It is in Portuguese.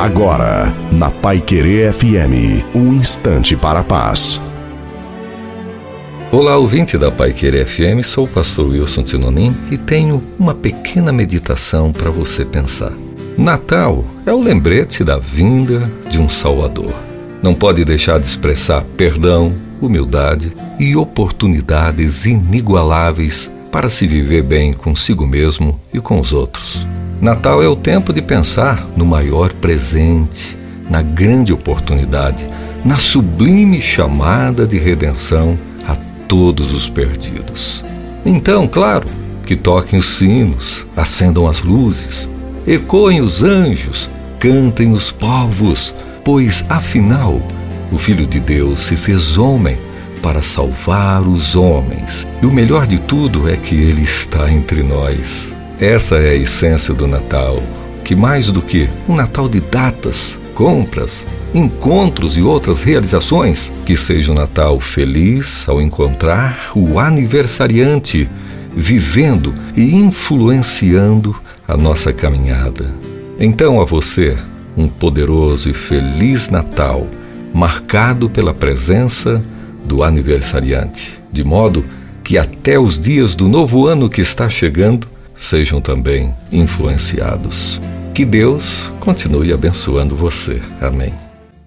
Agora, na Pai Querer FM, um instante para a paz. Olá, ouvinte da Pai Querer FM, sou o pastor Wilson Tinonim e tenho uma pequena meditação para você pensar. Natal é o lembrete da vinda de um Salvador. Não pode deixar de expressar perdão, humildade e oportunidades inigualáveis para se viver bem consigo mesmo e com os outros. Natal é o tempo de pensar no maior presente, na grande oportunidade, na sublime chamada de redenção a todos os perdidos. Então, claro, que toquem os sinos, acendam as luzes, ecoem os anjos, cantem os povos, pois afinal o Filho de Deus se fez homem para salvar os homens. E o melhor de tudo é que ele está entre nós. Essa é a essência do Natal, que mais do que um Natal de datas, compras, encontros e outras realizações, que seja um Natal feliz ao encontrar o aniversariante, vivendo e influenciando a nossa caminhada. Então a você, um poderoso e feliz Natal, marcado pela presença do aniversariante, de modo que até os dias do novo ano que está chegando sejam também influenciados. Que Deus continue abençoando você. Amém.